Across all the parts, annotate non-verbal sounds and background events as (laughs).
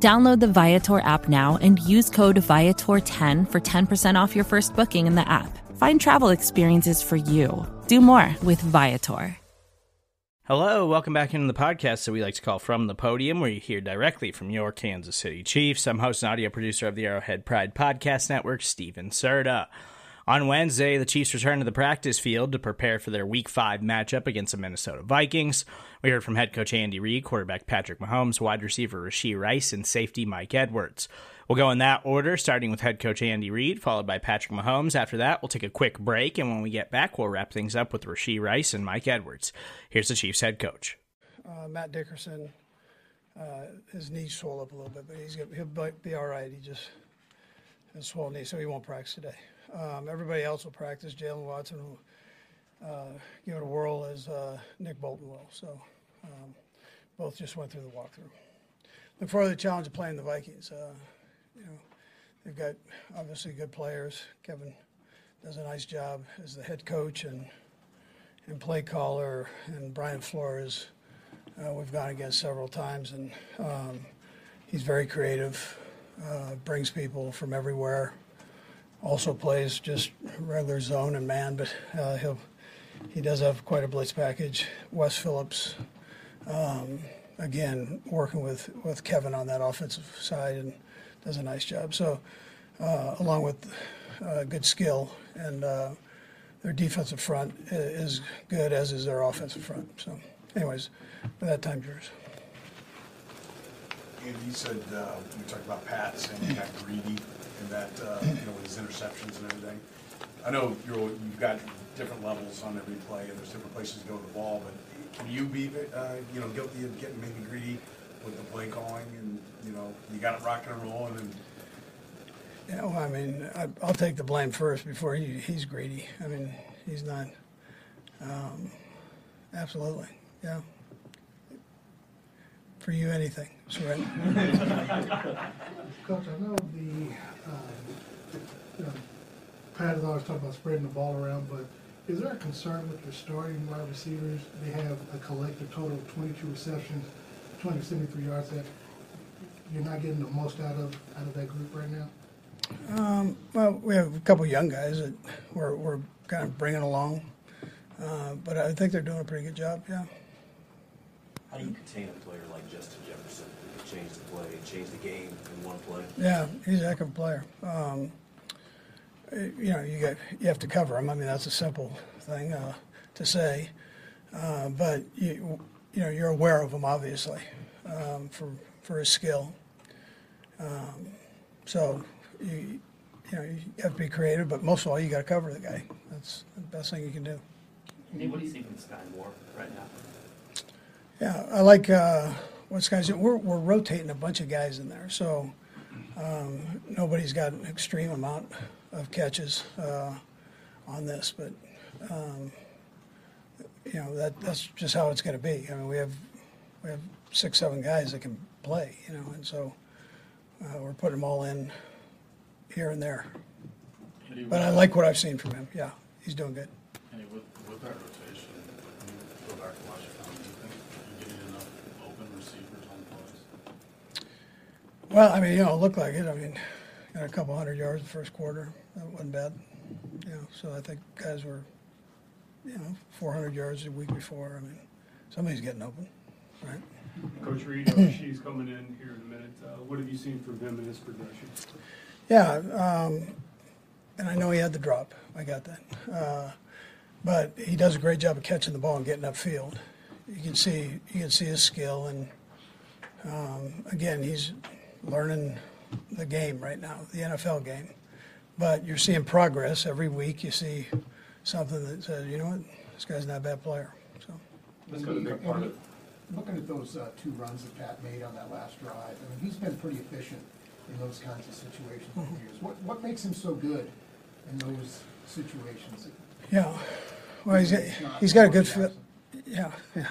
Download the Viator app now and use code Viator10 for 10% off your first booking in the app. Find travel experiences for you. Do more with Viator. Hello, welcome back into the podcast that we like to call From the Podium, where you hear directly from your Kansas City Chiefs. I'm host and audio producer of the Arrowhead Pride Podcast Network, Stephen Serda. On Wednesday, the Chiefs returned to the practice field to prepare for their Week 5 matchup against the Minnesota Vikings. We heard from head coach Andy Reid, quarterback Patrick Mahomes, wide receiver Rashee Rice, and safety Mike Edwards. We'll go in that order, starting with head coach Andy Reid, followed by Patrick Mahomes. After that, we'll take a quick break, and when we get back, we'll wrap things up with Rashee Rice and Mike Edwards. Here's the Chiefs head coach. Uh, Matt Dickerson, uh, his knee swelled up a little bit, but he's gonna, he'll be all right. He just has swollen knee, so he won't practice today. Um, everybody else will practice. Jaylen Watson will uh, give it a whirl as uh, Nick Bolton will. So um, both just went through the walkthrough. Look forward to the challenge of playing the Vikings. Uh, you know, they've got obviously good players. Kevin does a nice job as the head coach and and play caller, and Brian Flores. Uh, we've gone against several times, and um, he's very creative. Uh, brings people from everywhere also plays just regular zone and man, but uh, he'll he does have quite a blitz package. Wes Phillips, um, again, working with, with Kevin on that offensive side and does a nice job. So, uh, along with uh, good skill and uh, their defensive front is good, as is their offensive front. So, anyways, that time, yours. Andy, you said uh, we talked about Pat saying he got greedy in that, uh, know, with his interceptions and everything. I know you're, you've got different levels on every play, and there's different places to go with the ball, but can you be, uh, you know, guilty of getting maybe greedy with the play calling, and, you know, you got it rocking and rolling, and Yeah, well, I mean, I, I'll take the blame first before he, he's greedy. I mean, he's not. Um, absolutely, yeah. For you, anything. So. Coach, I know the, um, you know, Pat is always talking about spreading the ball around, but is there a concern with your starting wide receivers? They have a collective total of twenty-two receptions, two hundred seventy-three yards that you're not getting the most out of, out of that group right now? Um, well, we have a couple young guys that we're, we're kind of bringing along, uh, but I think they're doing a pretty good job. Yeah. How do you contain a player like Justin Jefferson who can change the play, change the game in one play? Yeah, he's a heck of a player. Um, you know, you got you have to cover him. I mean, that's a simple thing uh, to say, uh, but you you know you're aware of him obviously um, for for his skill. Um, so you you know you have to be creative, but most of all, you got to cover the guy. That's the best thing you can do. Hey, what do you see from Skyy Moore right now? Yeah, I like uh, what's doing. We're we're rotating a bunch of guys in there, so um, nobody's got an extreme amount of catches uh, on this, but um, you know that that's just how it's going to be. I mean, we have we have six, seven guys that can play, you know, and so uh, we're putting them all in here and there. But I like what I've seen from him. Yeah, he's doing good. With, with that rotation, when you go back watch it, do you think you're getting enough open receivers on plays? Well, I mean, you know, it looked like it. I mean, got a couple hundred yards in the first quarter. That wasn't bad. You know, so I think guys were, you know, 400 yards a week before. I mean, somebody's getting open, right? Coach Reid, uh, she's coming in here in a minute. Uh, what have you seen from him in his progression? Yeah, um, and I know he had the drop. I got that. Uh, but he does a great job of catching the ball and getting upfield. You can see you can see his skill, and um, again, he's learning the game right now, the NFL game. But you're seeing progress every week. You see something that says, you know what, this guy's not a bad player. So That's been a big part of it. Looking at those uh, two runs that Pat made on that last drive, I mean, he's been pretty efficient in those kinds of situations over the years. What, what makes him so good in those situations? Yeah, well, he's, got- he's got a good feel, yeah, yeah.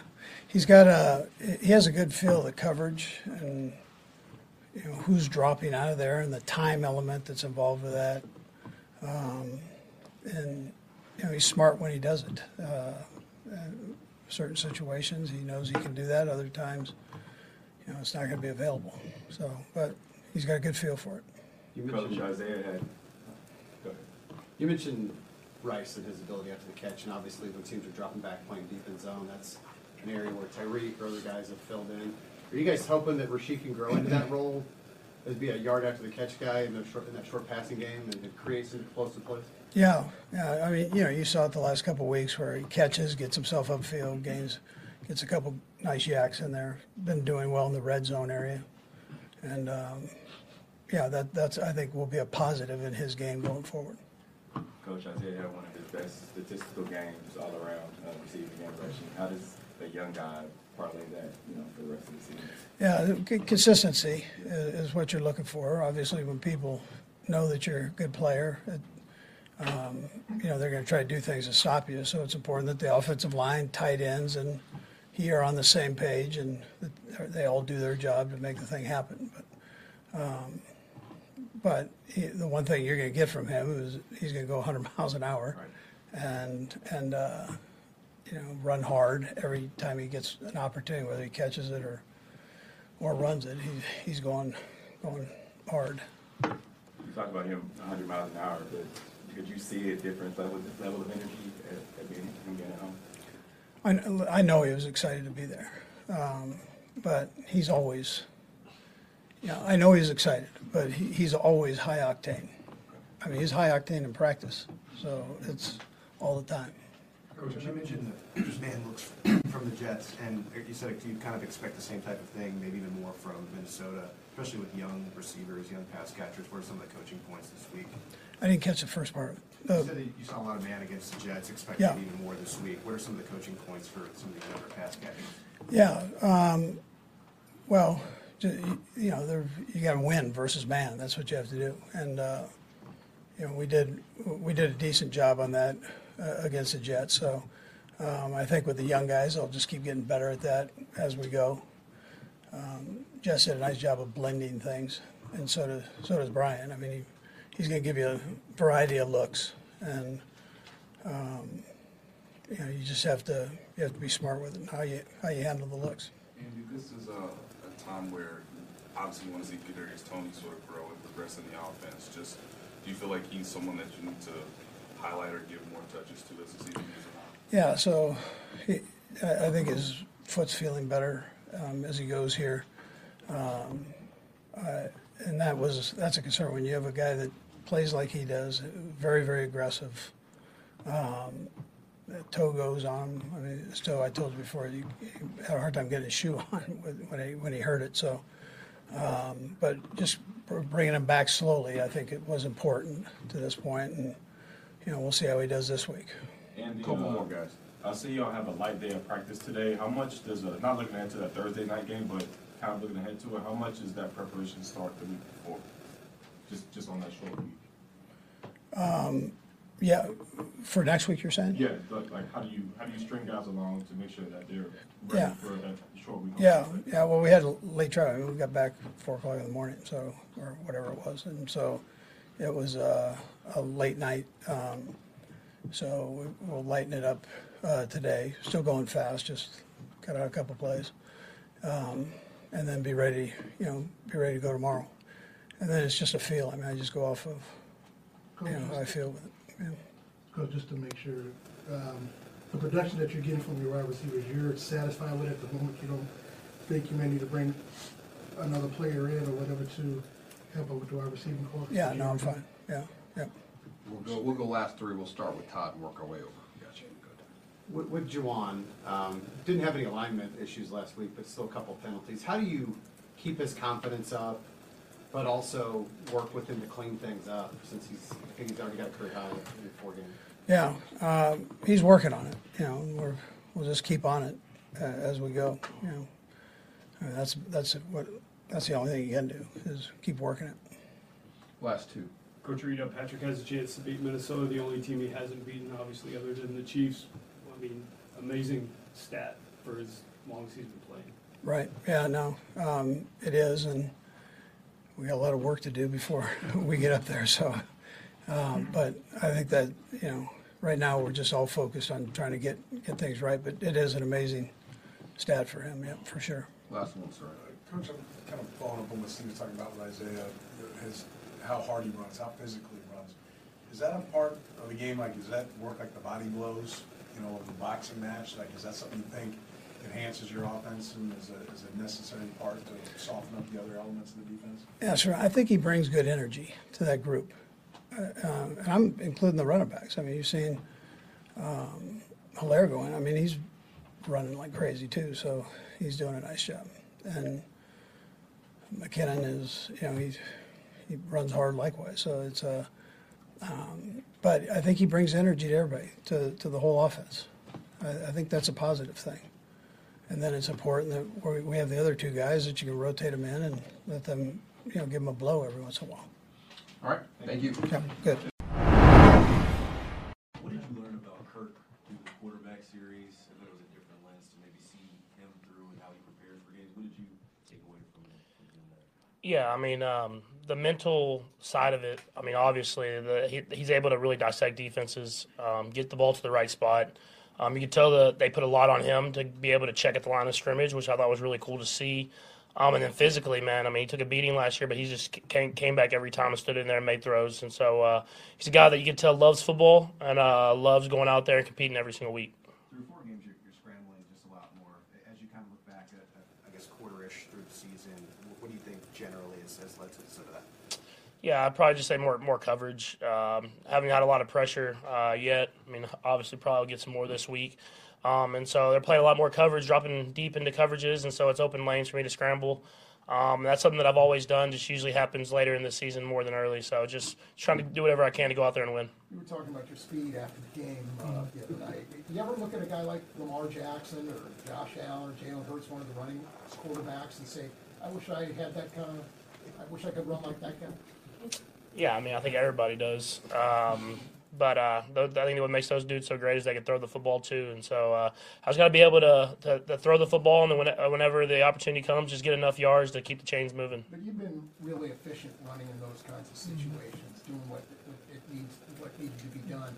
He's got a, he has a good feel of the coverage and, you know, who's dropping out of there and the time element that's involved with that. Um, And, you know, he's smart when he does it. Uh, and Certain situations, he knows he can do that, other times, you know, it's not gonna be available. So, but he's got a good feel for it. You Coach mentioned, Isaiah had, go ahead. you mentioned Rice and his ability after the catch, and obviously when teams are dropping back playing deep in zone, that's an area where Tyreek or other guys have filled in. Are you guys hoping that Rashee can grow into that role, as be a yard after the catch guy in, the short, in that short passing game and to create some explosive plays? Yeah, yeah. I mean, you know, you saw it the last couple of weeks where he catches, gets himself upfield, gains, gets a couple nice YACs in there. Been doing well in the red zone area, and um, yeah, that that's I think will be a positive in his game going forward. Coach Isaiah had one of his best statistical games all around, uh, receiving and rushing. How does a young guy parlay that, you know, for the rest of the season? Yeah, c- consistency i- is what you're looking for. Obviously, when people know that you're a good player, it, um, you know they're going to try to do things to stop you. So it's important that the offensive line, tight ends, and he are on the same page, and that they all do their job to make the thing happen. But, um, but he, the one thing you're going to get from him is he's going to go 100 (laughs) miles an hour, and and uh, you know run hard every time he gets an opportunity, whether he catches it or or runs it. He's he's going going hard. You talk about him 100 miles an hour, but could you see a different level, level of energy at, at being, him being at home? I, I know he was excited to be there, um, but he's always, yeah, I know he's excited, but he, he's always high octane. I mean, he's high octane in practice, so it's all the time. Coach, you mentioned the man looks (clears throat) from the Jets, and you said you kind of expect the same type of thing, maybe even more from Minnesota, especially with young receivers, young pass catchers. What are some of the coaching points this week? I didn't catch the first part it. You Uh, said that you saw a lot of man against the Jets, expecting Yeah. even more this week. What are some of the coaching points for some of these younger pass catchers? Yeah, um, well, you know, you got to win versus man. That's what you have to do, and uh, you know, we did we did a decent job on that uh, against the Jets. So um, I think with the young guys, I'll just keep getting better at that as we go. Um, Jess did a nice job of blending things, and so does so does Brian. I mean, he, he's going to give you a variety of looks, and um, you know, you just have to you have to be smart with it how you how you handle the looks. Andy, this is a, a time where obviously you want to see Kadarius Toney sort of grow and progress in the offense. Just, do you feel like he's someone that you need to highlight or give more touches to as the season goes on? Yeah, so he, I think his foot's feeling better um, as he goes here, um, I, and that was that's a concern when you have a guy that plays like he does, very very aggressive. Um, toe goes on. I mean, still, I told you before, he, he had a hard time getting his shoe (laughs) on when he when he hurt it. So, um, but just bringing him back slowly, I think it was important to this point, and you know we'll see how he does this week. And Couple more guys. I see y'all have a light day of practice today. How much does, a, not looking ahead to that Thursday night game, but kind of looking ahead to it, how much does that preparation start the week before? Just, just on that short week? Um, Yeah, for next week, you're saying? Yeah, like, like how do you, how do you string guys along to make sure that they're Yeah. ready for that short week? Yeah, yeah, well, we had a late travel, I mean, we got back four o'clock in the morning, so, or whatever it was, and so it was uh, a late night, um, so we- we'll lighten it up uh, today, still going fast, just got out a couple plays, um, and then be ready, you know, be ready to go tomorrow. And then it's just a feel, I mean, I just go off of, you know, how I feel with it, yeah. Coach, just to make sure, um, the production that you're getting from your wide receivers, you're satisfied with it at the moment? You don't think you may need to bring another player in or whatever to help out with the wide receiving core? Yeah, no, I'm fine, yeah, yeah. We'll go, we'll go last three, we'll start with Todd and work our way over. Gotcha, good. With, with Jawaan, um, didn't have any alignment issues last week, but still a couple penalties. How do you keep his confidence up, but also work with him to clean things up since he's, I think he's already got a career high in four games? Yeah, um, he's working on it. You know, we're, we'll just keep on it uh, as we go. You know, I that's that's what that's the only thing you can do is keep working it. Last two. Coach Rita, Patrick has a chance to beat Minnesota, the only team he hasn't beaten, obviously, other than the Chiefs. I mean, amazing stat for as long as he's been playing. Right, yeah, no, um, it is, and we got a lot of work to do before (laughs) we get up there, so. Um, but I think that, you know, right now, we're just all focused on trying to get, get things right, but it is an amazing stat for him, yeah, for sure. Last one, sir. Coach, I'm kind of following up on what Steve was talking about with Isaiah, his, how hard he runs, how physically he runs. Is that a part of the game, like, does that work like the body blows, you know, of the boxing match? Like, is that something you think enhances your offense and is a, is a necessary part to soften up the other elements of the defense? Yeah, sure. I think he brings good energy to that group. Uh, um, and I'm including the running backs. I mean, you've seen um, Helaire going. I mean, he's running like crazy too, so he's doing a nice job. And McKinnon is, you know, he's, he runs hard likewise. So it's a, um, but I think he brings energy to everybody, to, to the whole offense. I, I think that's a positive thing. And then it's important that we- we have the other two guys that you can rotate them in and let them, you know, give them a blow every once in a while. All right, thank you. Yeah, good. What did you learn about Kirk through the quarterback series? I know it was a different lens to maybe see him through and how he prepares for games. What did you take away from from him there? Yeah, I mean, um, the mental side of it. I mean, obviously, the, he, he's able to really dissect defenses, um, get the ball to the right spot. Um, you can tell that they put a lot on him to be able to check at the line of scrimmage, which I thought was really cool to see. Um, and then physically, man, I mean, he took a beating last year, but he just came, came back every time and stood in there and made throws. And so uh, he's a guy that you can tell loves football and uh, loves going out there and competing every single week. Through four games, you're, you're scrambling just a lot more. As you kind of look back at, at, I guess, quarter-ish through the season, what, what do you think generally has, has led to some of that? Yeah, I'd probably just say more more coverage. Um, haven't had a lot of pressure uh, yet. I mean, obviously, probably get some more this week. Um, and so they're playing a lot more coverage, dropping deep into coverages, and so it's open lanes for me to scramble. Um, that's something that I've always done. Just usually happens later in the season more than early. So just trying to do whatever I can to go out there and win. You were talking about your speed after the game uh, the other night. You ever look at a guy like Lamar Jackson or Josh Allen or Jalen Hurts, one of the running quarterbacks, and say, "I wish I had that kind of. I wish I could run like that guy." Yeah, I mean, I think everybody does. Um, but uh, th- I think what makes those dudes so great is they can throw the football too. And so uh, I just got to be able to, to, to throw the football, and then uh, whenever the opportunity comes, just get enough yards to keep the chains moving. But you've been really efficient running in those kinds of situations, doing what it needs, what needed to be done.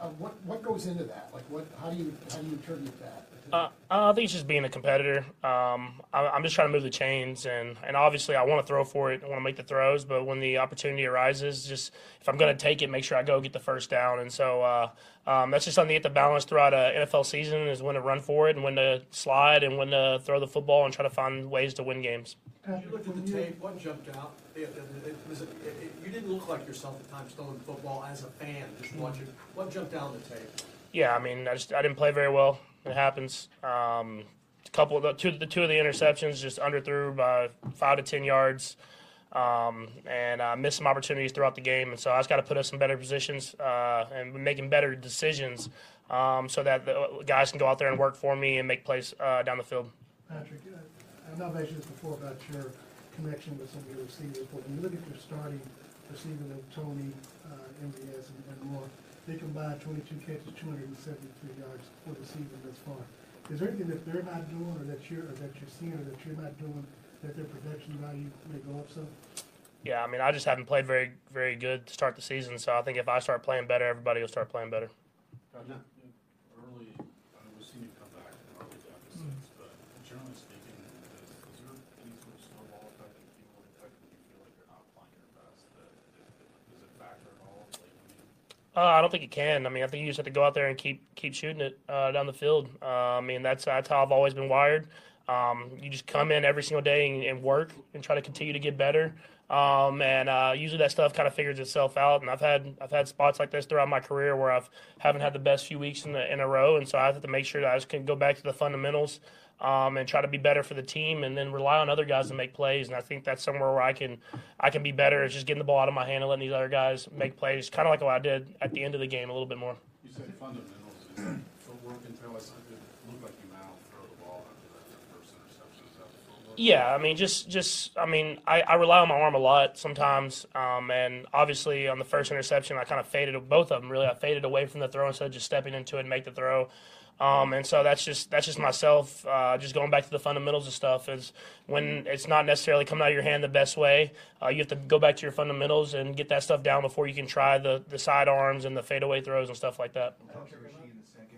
Uh, what what goes into that? Like, what? How do you how do you attribute that? Uh, I think it's just being a competitor. Um, I, I'm just trying to move the chains, and, and obviously I want to throw for it. I want to make the throws, but when the opportunity arises, just if I'm going to take it, make sure I go get the first down. And so uh, um, that's just something you get to balance throughout an NFL season is when to run for it and when to slide and when to throw the football and try to find ways to win games. You looked at the tape, what jumped out? It, it, it, you didn't look like yourself at times throwing football as a fan, just watching. What jumped out on the tape? Yeah, I mean, I just I didn't play very well. It happens. Um, a couple of the two the two of the interceptions just underthrew by five to ten yards, um, and uh, missed some opportunities throughout the game. And so I just got to put us in better positions uh, and making better decisions um, so that the guys can go out there and work for me and make plays uh, down the field. Patrick, uh, I know I've asked you this before about your connection with some of your receivers, but when you look at your starting receivers of Toney, uh, MVS, and, and Moore, they combined 22 catches, 273 yards for the season thus far. Is there anything that they're not doing, or that you're, or that you're seeing, or that you're not doing, that their production value may go up some? Yeah, I mean, I just haven't played very, very good to start the season. So I think if I start playing better, everybody will start playing better. Gotcha. Early, I know we've seen you come back from early deficits, but generally speaking, is, is there any sort of snowball effect that you feel like, when you feel like you're not playing your best? That, does it factor at all? Like, I mean, Uh, I don't think it can. I mean, I think you just have to go out there and keep keep shooting it uh, down the field. Uh, I mean, that's that's how I've always been wired. Um, you just come in every single day and, and work and try to continue to get better. Um, and uh, usually that stuff kind of figures itself out. And I've had I've had spots like this throughout my career where I've haven't had the best few weeks in the, in a row, and so I have to make sure that I just can go back to the fundamentals um, and try to be better for the team, and then rely on other guys to make plays. And I think that's somewhere where I can I can be better. Is just getting the ball out of my hand and letting these other guys make plays, kind of like what I did at the end of the game a little bit more. you said fundamentals, footwork until I said it looked like you now throw the ball after that, that first interception. Is that footwork Yeah, I mean, just just I mean, I, I rely on my arm a lot sometimes, um, and obviously on the first interception, I kind of faded both of them. Really, I faded away from the throw instead of just stepping into it and make the throw. Um, and so that's just that's just myself, uh, just going back to the fundamentals of stuff. Is when it's not necessarily coming out of your hand the best way, uh, you have to go back to your fundamentals and get that stuff down before you can try the the side arms and the fadeaway throws and stuff like that.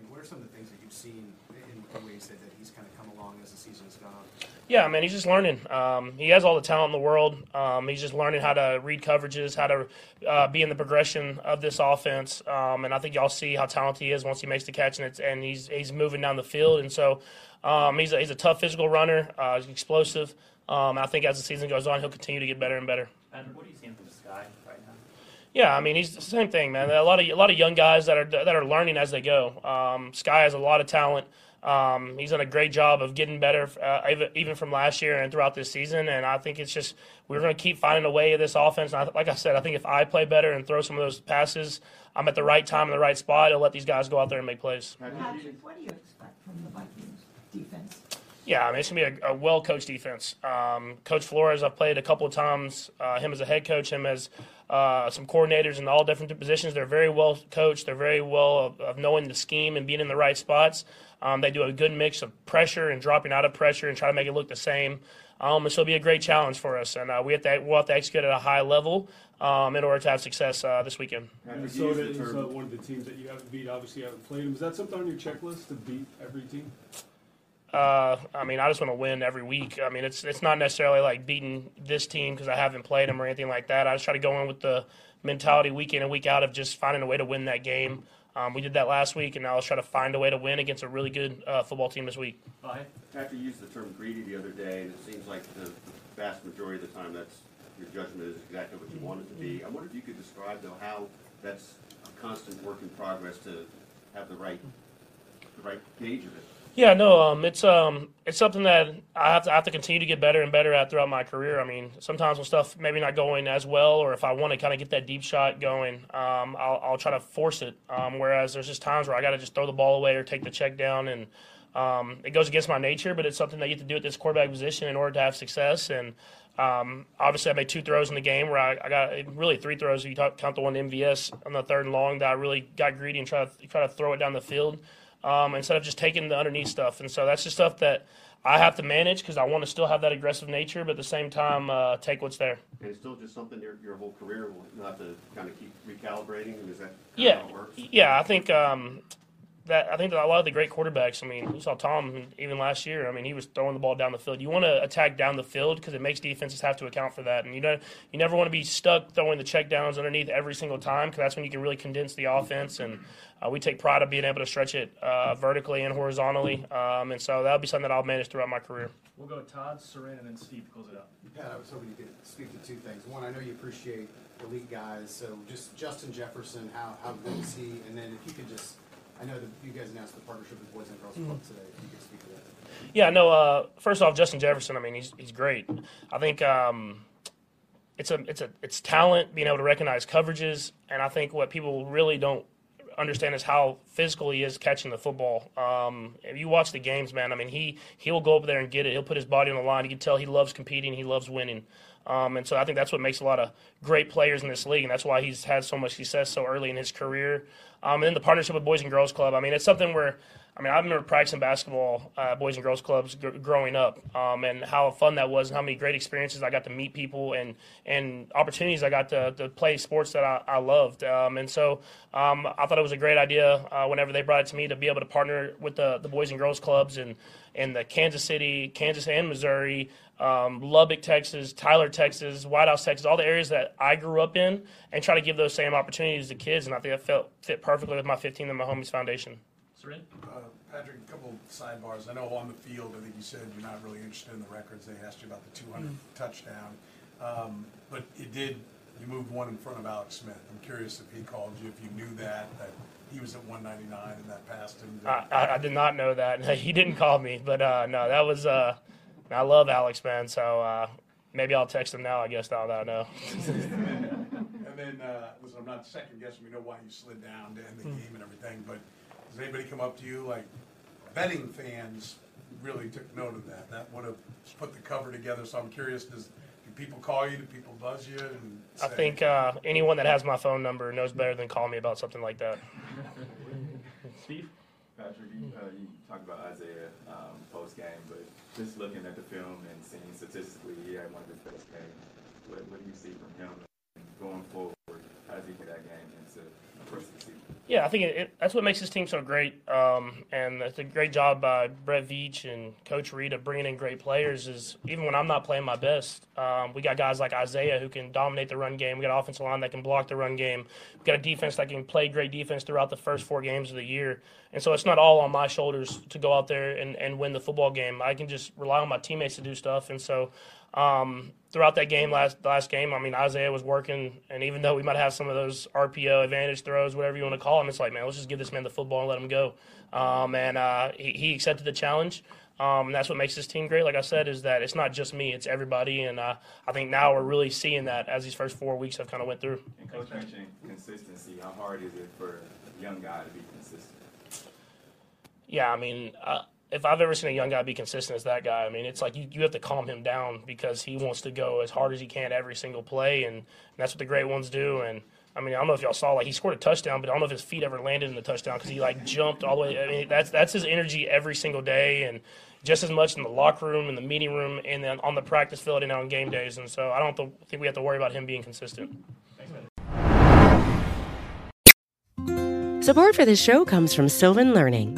What are some of the things that you've seen in the way you said that he's kind of come along as the season's gone on? Yeah, man, he's just learning. Um, he has all the talent in the world. Um, he's just learning how to read coverages, how to uh, be in the progression of this offense. Um, and I think y'all see how talented he is once he makes the catch, and, it's, and he's he's moving down the field. And so um, he's a, he's a tough physical runner. Uh, he's explosive. Um, I think as the season goes on, he'll continue to get better and better. And what are you seeing from Skyy right now? Yeah, I mean he's the same thing, man. A lot of a lot of young guys that are that are learning as they go. Um, Skyy has a lot of talent. Um, he's done a great job of getting better, uh, even, even from last year and throughout this season. And I think it's just we're going to keep finding a way of this offense. And I, like I said, I think if I play better and throw some of those passes, I'm at the right time in the right spot. I'll let these guys go out there and make plays. Patrick, what do you expect from the Vikings defense? Yeah, I mean it's gonna be a, a well coached defense. Um, coach Flores, I've played a couple of times. Uh, him as a head coach, him as uh, some coordinators in all different positions. They're very well coached. They're very well of, of knowing the scheme and being in the right spots. Um, they do a good mix of pressure and dropping out of pressure and try to make it look the same. Um, and so it'll be a great challenge for us, and uh, we have to we'll have to execute at a high level um, in order to have success uh, this weekend. Minnesota is uh, one of the teams that you haven't beat. Obviously, you haven't played them. Is that something on your checklist to beat every team? Uh, I mean, I just want to win every week. I mean, it's it's not necessarily like beating this team because I haven't played them or anything like that. I just try to go in with the mentality week in and week out of just finding a way to win that game. Um, we did that last week, and now let's try to find a way to win against a really good uh, football team this week. Patrick used the term greedy the other day, and it seems like the the vast majority of the time that's, your judgment is exactly what you want it to be. I wonder if you could describe, though, how that's a constant work in progress to have the right, the right gauge of it. Yeah, no, um, it's um, it's something that I have to I have to continue to get better and better at throughout my career. I mean, sometimes when stuff maybe not going as well, or if I want to kind of get that deep shot going, um, I'll, I'll try to force it. Um, whereas there's just times where I got to just throw the ball away or take the check down, and um, it goes against my nature. But it's something that you have to do at this quarterback position in order to have success. And um, obviously, I made two throws in the game where I, I got really three throws. If you count the one to MVS on the third and long that I really got greedy and try to try to throw it down the field um, instead of just taking the underneath stuff. And so that's the stuff that I have to manage because I want to still have that aggressive nature, but at the same time, uh, take what's there. And it's still just something your, your whole career will have to kind of keep recalibrating, and is that Yeah, how it works? yeah. I think um, that I think that a lot of the great quarterbacks. I mean, we saw Tom even last year. I mean, he was throwing the ball down the field. You want to attack down the field because it makes defenses have to account for that, and you know you never want to be stuck throwing the check downs underneath every single time because that's when you can really condense the offense. And uh, we take pride of being able to stretch it uh, vertically and horizontally, um, and so that'll be something that I'll manage throughout my career. We'll go Todd, Saran, and then Steve to close it up. Pat, I was hoping you could speak to two things. One, I know you appreciate elite guys, so just Justin Jefferson, how, how good is he? And then if you could just, I know that you guys announced the partnership with Boys and Girls Club Mhm. today, if you could speak to that. Yeah, no. Uh, first off, Justin Jefferson. I mean, he's he's great. I think um, it's a it's a it's talent being able to recognize coverages, and I think what people really don't understand is how physical he is catching the football. Um, if you watch the games, man, I mean, he he'll go up there and get it. He'll put his body on the line. You can tell he loves competing. He loves winning. Um, and so I think that's what makes a lot of great players in this league, and that's why he's had so much success so early in his career. Um, and then the partnership with Boys and Girls Club. I mean, it's something where I mean, I remember practicing basketball, uh, boys and girls clubs gr- growing up, um, and how fun that was, and how many great experiences I got to meet people, and and opportunities I got to, to play sports that I, I loved. Um, and so um, I thought it was a great idea uh, whenever they brought it to me to be able to partner with the, the boys and girls clubs and in the Kansas City, Kansas and Missouri, um, Lubbock, Texas, Tyler, Texas, White House, Texas, all the areas that I grew up in, and try to give those same opportunities to kids. And I think that felt fit perfectly with my 15 and Mahomies foundation. Saran? Uh, Patrick, a couple sidebars. I know on the field, I think you said you're not really interested in the records. They asked you about the 200 Mm. touchdown. Um, but it did, you moved one in front of Alex Smith. I'm curious if he called you, if you knew that, that he was at 199 and that passed him. I, I, I did not know that. (laughs) He didn't call me, but uh, no, that was. Uh, I love Alex, man. So uh, maybe I'll text him now. I guess now that I know. And then, uh, listen, I'm not second guessing, we know why you slid down to end the game and everything, but does anybody come up to you like, betting fans really took note of that. That would have put the cover together, so I'm curious, does, do people call you, do people buzz you and I think uh, anyone that has my phone number knows better than call me about something like that. Steve? Patrick, you, uh, you talked about Isaiah um, post game, but just looking at the film and seeing statistically he had one of his best games. What, what do you see from him going forward? How does he get that game into of the season? Yeah, I think it, it, that's what makes this team so great. Um, and it's a great job by Brett Veach and Coach Reid of bringing in great players. Is even when I'm not playing my best, um, we got guys like Isaiah who can dominate the run game. We got offensive line that can block the run game. We got a defense that can play great defense throughout the first four games of the year. And so it's not all on my shoulders to go out there and, and win the football game. I can just rely on my teammates to do stuff. And so um, throughout that game, last last game, I mean Isaiah was working, and even though we might have some of those RPO advantage throws, whatever you want to call them, it's like man, let's just give this man the football and let him go. Um, and uh, he, he accepted the challenge. Um, and that's what makes this team great. Like I said, is that it's not just me; it's everybody. And uh, I think now we're really seeing that as these first four weeks have kind of went through. And coach mentioned consistency. How hard is it for a young guy to be consistent? Yeah, I mean, uh, if I've ever seen a young guy be consistent as that guy, I mean, it's like you, you have to calm him down because he wants to go as hard as he can every single play, and, and that's what the great ones do. And I mean, I don't know if y'all saw like he scored a touchdown, but I don't know if his feet ever landed in the touchdown because he like jumped all the way. I mean, that's that's his energy every single day, and just as much in the locker room, in the meeting room, and then on the practice field and on game days. And so I don't th- think we have to worry about him being consistent. Support for this show comes from Sylvan Learning.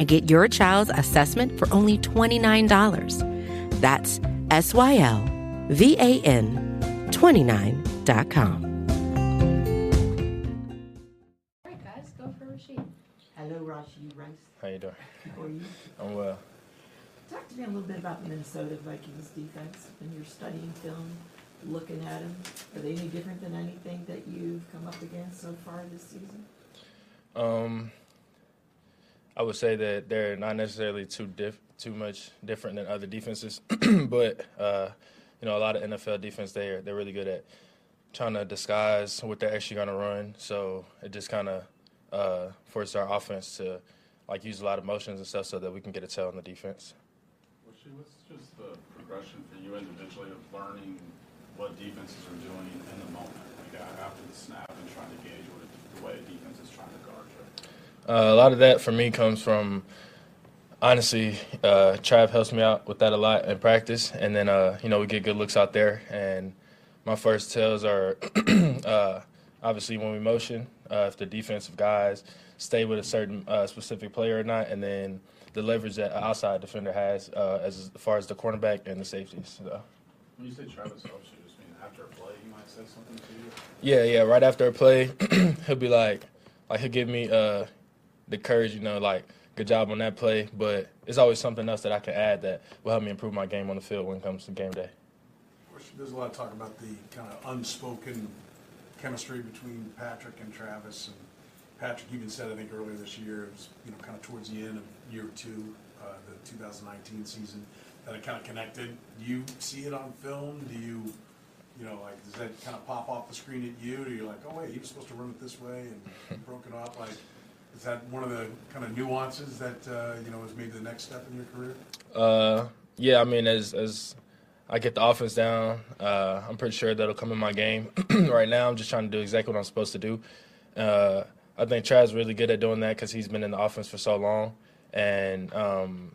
and get your child's assessment for only $29. That's S Y L V A N 29.com. All right, guys, go for Rashee. Hello, Rashee Rice. How you doing? How are you? I'm well. Talk to me a little bit about the Minnesota Vikings defense. When you're studying film, looking at them, are they any different than anything that you've come up against so far this season? Um, I would say that they're not necessarily too diff- too much different than other defenses, (clears throat) but uh, you know, a lot of NFL defense they're they're really good at trying to disguise what they're actually going to run. So it just kind of uh, forces our offense to like use a lot of motions and stuff so that we can get a tail on the defense. What's just the progression for you individually of learning what defenses are doing in the moment, like uh, after the snap and trying to gauge what the way a defense is trying to guard you? Uh, a lot of that for me comes from honestly, uh, Trav helps me out with that a lot in practice, and then uh, you know we get good looks out there. And my first tells are (clears throat) uh, obviously when we motion, uh, if the defensive guys stay with a certain uh, specific player or not, and then the leverage that an outside defender has uh, as far as the cornerback and the safeties. So. When you say Travis helps you, just mean after a play he might say something to you? Yeah, yeah. Right after a play, (clears throat) he'll be like, like he'll give me uh, the courage, you know, like good job on that play. But it's always something else that I can add that will help me improve my game on the field when it comes to game day. There's a lot of talk about the kind of unspoken chemistry between Patrick and Travis. And Patrick even said, I think earlier this year, it was, you know, kind of towards the end of year two, uh, the 2019 season, that it kind of connected. Do you see it on film? Do you, you know, like, does that kind of pop off the screen at you? Do you like, oh wait, he was supposed to run it this way and (laughs) broke it off? Like, is that one of the kind of nuances that, uh, you know, is maybe the next step in your career? Uh, yeah, I mean, as as I get the offense down, uh, I'm pretty sure that'll come in my game. (clears throat) right now, I'm just trying to do exactly what I'm supposed to do. Uh, I think Trav's really good at doing that because he's been in the offense for so long, and um,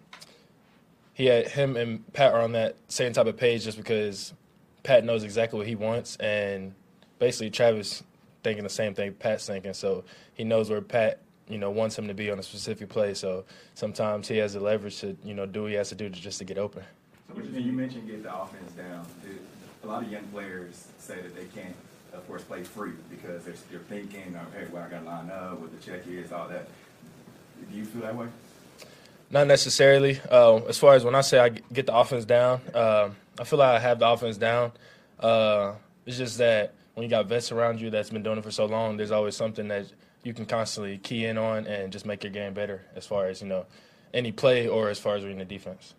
he had him and Pat are on that same type of page just because Pat knows exactly what he wants, and basically Travis thinking the same thing Pat's thinking. So he knows where Pat, you know, wants him to be on a specific play. So sometimes he has the leverage to, you know, do what he has to do to just to get open. So and you mentioned get the offense down. A lot of young players say that they can't, of course, play free because they're, they're thinking, of, hey, well, I got to line up, what the check is, all that. Do you feel that way? Not necessarily. Uh, as far as when I say I get the offense down, uh, I feel like I have the offense down. Uh, it's just that when you got vets around you that's been doing it for so long, there's always something that you can constantly key in on and just make your game better as far as, you know, any play or as far as reading the defense.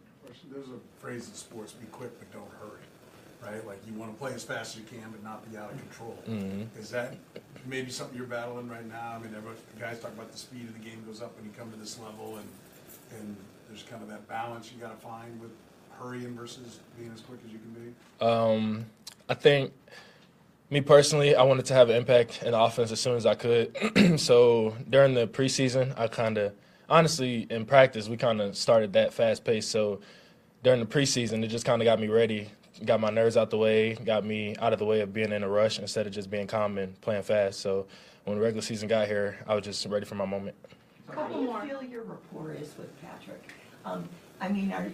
There's a phrase in sports, be quick but don't hurry, right? Like you want to play as fast as you can but not be out of control. Mhm. Is that maybe something you're battling right now? I mean, everybody, guys talk about the speed of the game goes up when you come to this level and, and there's kind of that balance you got to find with hurrying versus being as quick as you can be. Um, I think me personally, I wanted to have an impact in the offense as soon as I could. (clears throat) so during the preseason, I kind of, honestly, in practice, we kind of started that fast pace. So during the preseason, it just kind of got me ready, got my nerves out the way, got me out of the way of being in a rush instead of just being calm and playing fast. So when the regular season got here, I was just ready for my moment. How do you feel your rapport is with Patrick? Um, I mean, are,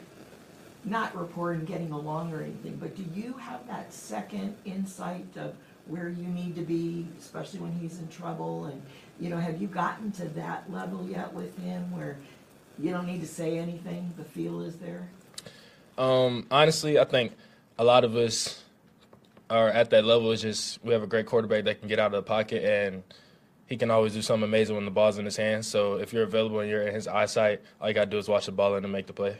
not rapport and getting along or anything, but do you have that second insight of where you need to be, especially when he's in trouble? And, you know, have you gotten to that level yet with him where you don't need to say anything, the feel is there? Um, honestly, I think a lot of us are at that level. It's just we have a great quarterback that can get out of the pocket and he can always do something amazing when the ball's in his hands. So if you're available and you're in his eyesight, all you gotta do is watch the ball and make the play.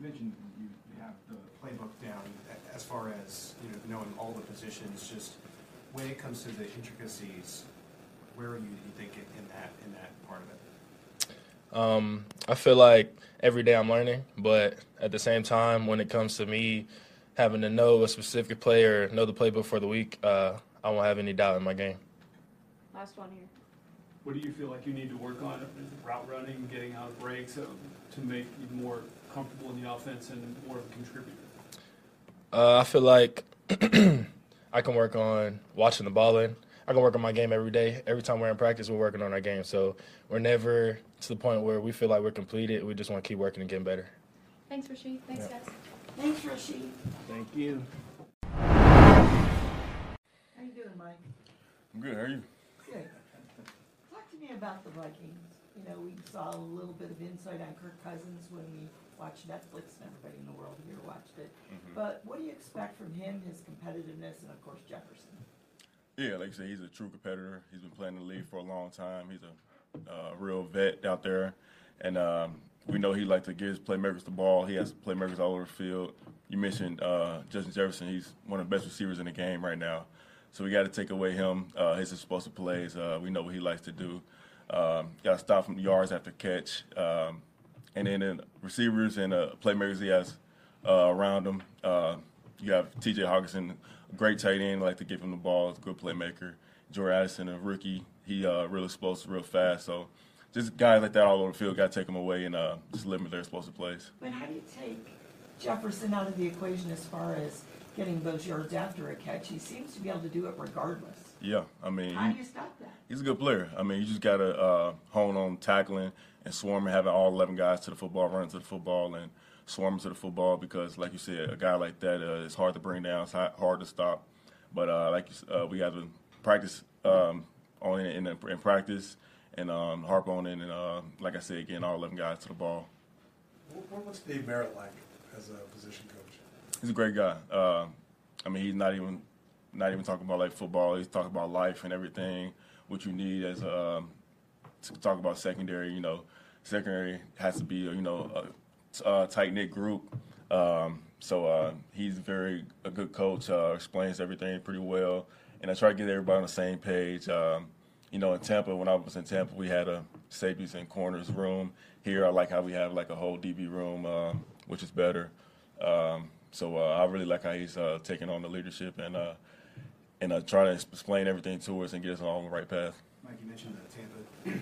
You mentioned you you have the playbook down a- as far as, you know, knowing all the positions, just when it comes to the intricacies, where are you, do you think, in in that, in that part of it? Um, I feel like every day I'm learning, but at the same time, when it comes to me having to know a specific play or know the playbook for the week, uh, I won't have any doubt in my game. Last one here. What do you feel like you need to work on? Is it route running, getting out of breaks, uh, to make you more comfortable in the offense and more of a contributor? Uh, I feel like (clears throat) I can work on watching the ball in. I can work on my game every day. Every time we're in practice, we're working on our game. So we're never to the point where we feel like we're completed. We just want to keep working and getting better. Thanks, Rashee. Thanks, Yeah. guys. Thanks, Rashee. Thank you. How you doing, Mike? I'm good, how are you? Good. Talk to me about the Vikings. You know, we saw a little bit of insight on Kirk Cousins when we watched Netflix, and everybody in the world here watched it. Mhm. But what do you expect from him, his competitiveness, and of course Jefferson? Yeah, like you said, he's a true competitor. He's been playing in the league for a long time. He's a uh, real vet out there, and um, we know he like to give his playmakers the ball. He has playmakers all over the field. You mentioned uh, Justin Jefferson. He's one of the best receivers in the game right now. So we got to take away him uh, his explosive plays. Uh, we know what he likes to do. Um, got to stop from yards after catch, um, and then the receivers and uh, playmakers he has uh, around him. Uh, you have T.J. Hockenson, great tight end, like to give him the ball, good playmaker. Jordan Addison, a rookie, he uh, real explosive, real fast. So just guys like that all over the field, got to take them away and uh, just limit their explosive plays. But how do you take Jefferson out of the equation as far as getting those yards after a catch? He seems to be able to do it regardless. Yeah, I mean, How do you stop that? he's a good player. I mean, you just got to uh, hone on tackling and swarming, having all 11 guys to the football, running to the football, and swarming to the football because, like you said, a guy like that uh, is hard to bring down, it's hard to stop. But uh, like you uh, we have to practice um, on it in, in practice and um, harp on it, and uh, like I said, getting all 11 guys to the ball. What, what's Dave Merritt like as a position coach? He's a great guy. Uh, I mean, he's not even not even talking about like football. He's talking about life and everything, what you need as a, um, to talk about secondary. You know, secondary has to be you know a, a tight knit group. Um, so uh, he's very a good coach. Uh, explains everything pretty well, and I try to get everybody on the same page. Um, you know, in Tampa, when I was in Tampa, we had a safeties and corners room. Here, I like how we have like a whole DB room, uh, which is better. Um, so uh, I really like how he's uh, taking on the leadership and uh, and uh, trying to explain everything to us and get us on the right path. Mike, you mentioned the Tampa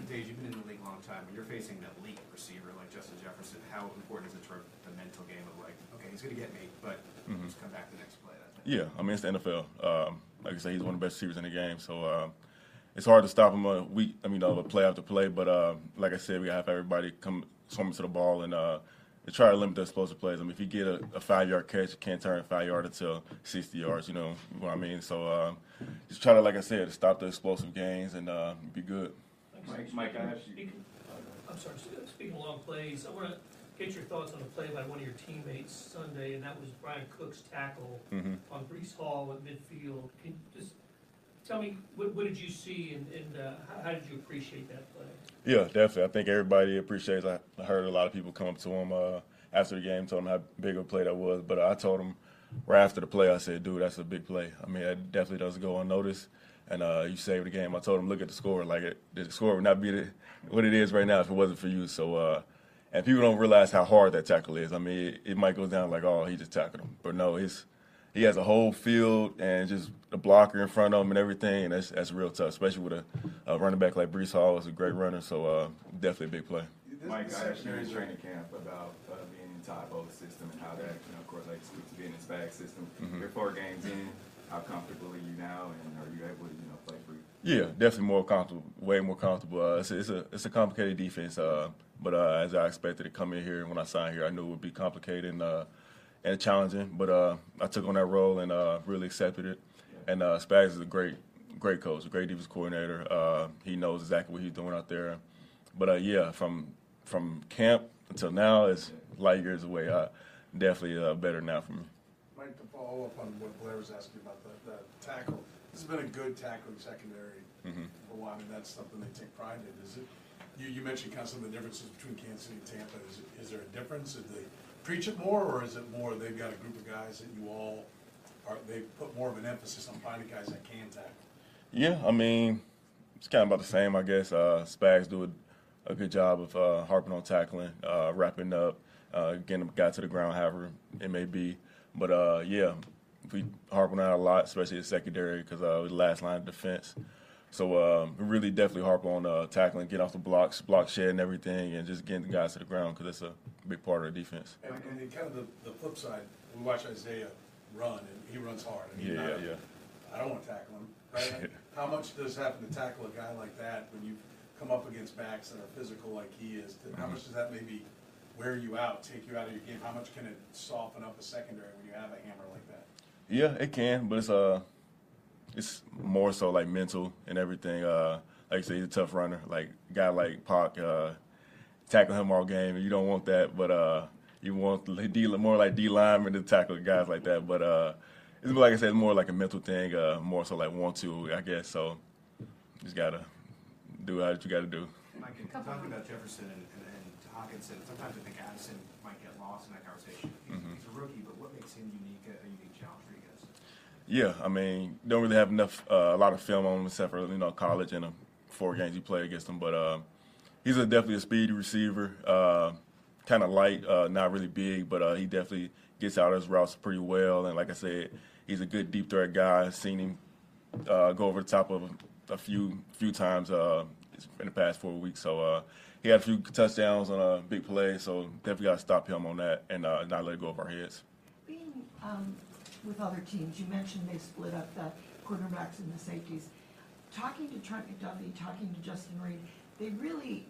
(clears throat) days. You've been in the league a long time. When you're facing the elite receiver like Justin Jefferson, how important is it for the mental game of like, okay, he's gonna get me, but Mhm. just come back the next play? Yeah, I mean it's the NFL. Um, like I said, he's one of the best receivers in the game, so um, it's hard to stop him a week. I mean, a play after play. But uh, like I said, we have everybody come swarming to the ball and uh, to try to limit the explosive plays. I mean, if you get a, a five yard catch, you can't turn a five yard until sixty yards. You know what I mean? So um, just try to, like I said, stop the explosive gains and uh, be good. Mike, Mike, I have speaking, I'm sorry, sp- speaking along plays, I wanna get your thoughts on a play by one of your teammates Sunday, and that was Bryan Cook's tackle Mhm. on Breece Hall at midfield. Can you just tell me, what, what did you see, and, and, uh, how, how did you appreciate that play? Yeah, definitely. I think everybody appreciates. I heard a lot of people come up to him uh, after the game, told him how big of a play that was. But I told him right after the play, I said, "Dude, that's a big play. I mean, it definitely doesn't go unnoticed." And uh, you saved the game. I told him, "Look at the score. Like it, the score would not be the, what it is right now if it wasn't for you." So, uh, and people don't realize how hard that tackle is. I mean, it, it might go down like, "Oh, he just tackled him," but no, it's he has a whole field and just the blocker in front of him and everything, and that's that's real tough, especially with a, a running back like Breece Hall. is a great runner, so uh, definitely a big play. Mike, I asked you in training camp about uh, being in Tybo's system and how that, you know, of course, like speak to being in his bag system. Mhm. You're four games in. How comfortable are you now, and are you able to, you know, play free? Yeah, definitely more comfortable, way more comfortable. Uh, it's, a, it's a it's a complicated defense, uh, but uh, as I expected to come in here when I signed here, I knew it would be complicated and uh, and challenging. But uh, I took on that role and uh, really accepted it. And uh, Spags is a great great coach, a great defense coordinator. Uh, he knows exactly what he's doing out there. But uh, yeah, from from camp until now, it's light years away. Uh, definitely uh, better now for me. Mike, to follow up on what Blair was asking about the, the tackle, this has been a good tackling secondary Mhm. for a while. I mean, that's something they take pride in. Is it, you, you mentioned kind of some of the differences between Kansas City and Tampa. Is, is there a difference? Did they preach it more, or is it more they've got a group of guys that you all are, they put more of an emphasis on finding guys that can tackle? Yeah, I mean, it's kind of about the same, I guess. Uh, Spags do a, a good job of uh, harping on tackling, uh, wrapping up, uh, getting the guy to the ground, however it may be. But uh, yeah, we harp on a lot, especially the secondary, because uh, we're the last line of defense. So um, we really definitely harp on uh, tackling, get off the blocks, block shed and everything, and just getting the guys to the ground because that's a big part of the defense. And, and kind of the, the flip side, we watch Isaiah run, and he runs hard. I mean, Yeah, yeah, yeah. I don't want to tackle him, right? (laughs) How much does it happen to tackle a guy like that when you come up against backs that are physical like he is? How Mhm. much does that maybe wear you out, take you out of your game? How much can it soften up a secondary when you have a hammer like that? Yeah, it can, but it's uh, it's more so like mental and everything. Uh, like I say, he's a tough runner. Like a guy like Pac, uh, tackle him all game. You don't want that, but uh, you want D, more like D lineman to tackle guys like that. But uh, it's like I said, it's more like a mental thing. Uh, more so like want to, I guess. So you just gotta do what you gotta do. Mike, in talking about Jefferson and, and, and Hockenson, sometimes I think Addison might get lost in that conversation. He's, Mhm. he's a rookie, but what makes him unique, a unique challenge for you guys? Yeah, I mean, don't really have enough, uh, a lot of film on him except for you know college and the four games he played against him. But uh, he's a, definitely a speedy receiver, uh, kind of light, uh, not really big, but uh, he definitely gets out of his routes pretty well. And like I said, he's a good deep threat guy. I've seen him uh, go over the top of a few few times uh, in the past four weeks. So uh, he had a few touchdowns on a big play. So definitely got to stop him on that and uh, not let it go over our heads. Um, with other teams, you mentioned they split up the quarterbacks and the safeties. Talking to Trent McDuffie, talking to Justin Reid, they really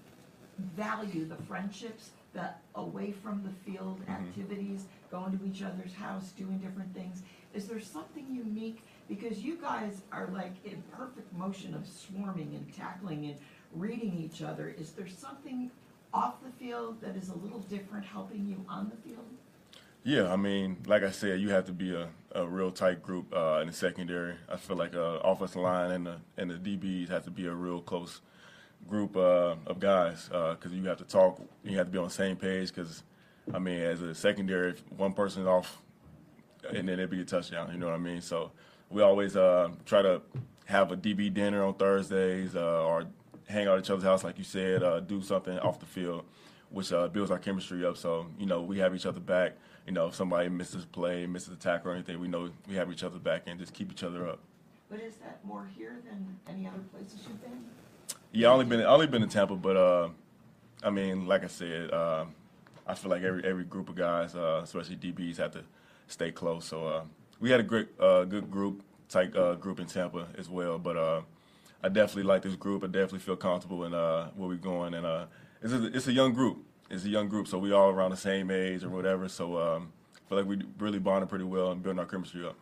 value the friendships, the away from the field mm-hmm. activities, going to each other's house, doing different things. Is there something unique? Because you guys are like in perfect motion of swarming and tackling and reading each other. Is there something off the field that is a little different helping you on the field? Yeah, I mean, like I said, you have to be a, a real tight group uh, in the secondary. I feel like uh, offensive line and the and the DBs have to be a real close group uh, of guys because you have to talk. You have to be on the same page because, I mean, as a secondary, if one person is off, and then it'd be a touchdown. You know what I mean? So we always uh, try to have a DB dinner on Thursdays uh, or hang out at each other's house, like you said, uh, do something off the field, which uh, builds our chemistry up. So you know we have each other back. You know, if somebody misses a play, misses a tackle or anything, we know we have each other back and just keep each other up. But is that more here than any other places you've been? Yeah, I only been I only been in Tampa, but uh, I mean, like I said, uh, I feel like every every group of guys, uh, especially DBs, have to stay close. So uh, we had a great, uh, good group, uh, group in Tampa as well. But uh, I definitely like this group. I definitely feel comfortable in uh, where we're going, and uh, it's a, it's a young group. It's a young group, so we all around the same age or whatever. So um, I feel like we really bonded pretty well and building our chemistry up.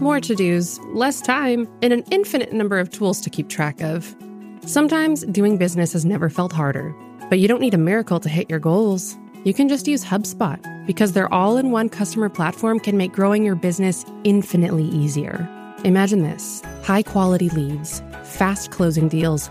More to dos, less time, and an infinite number of tools to keep track of. Sometimes doing business has never felt harder, but you don't need a miracle to hit your goals. You can just use HubSpot because their all in one customer platform can make growing your business infinitely easier. Imagine this high quality leads, fast closing deals,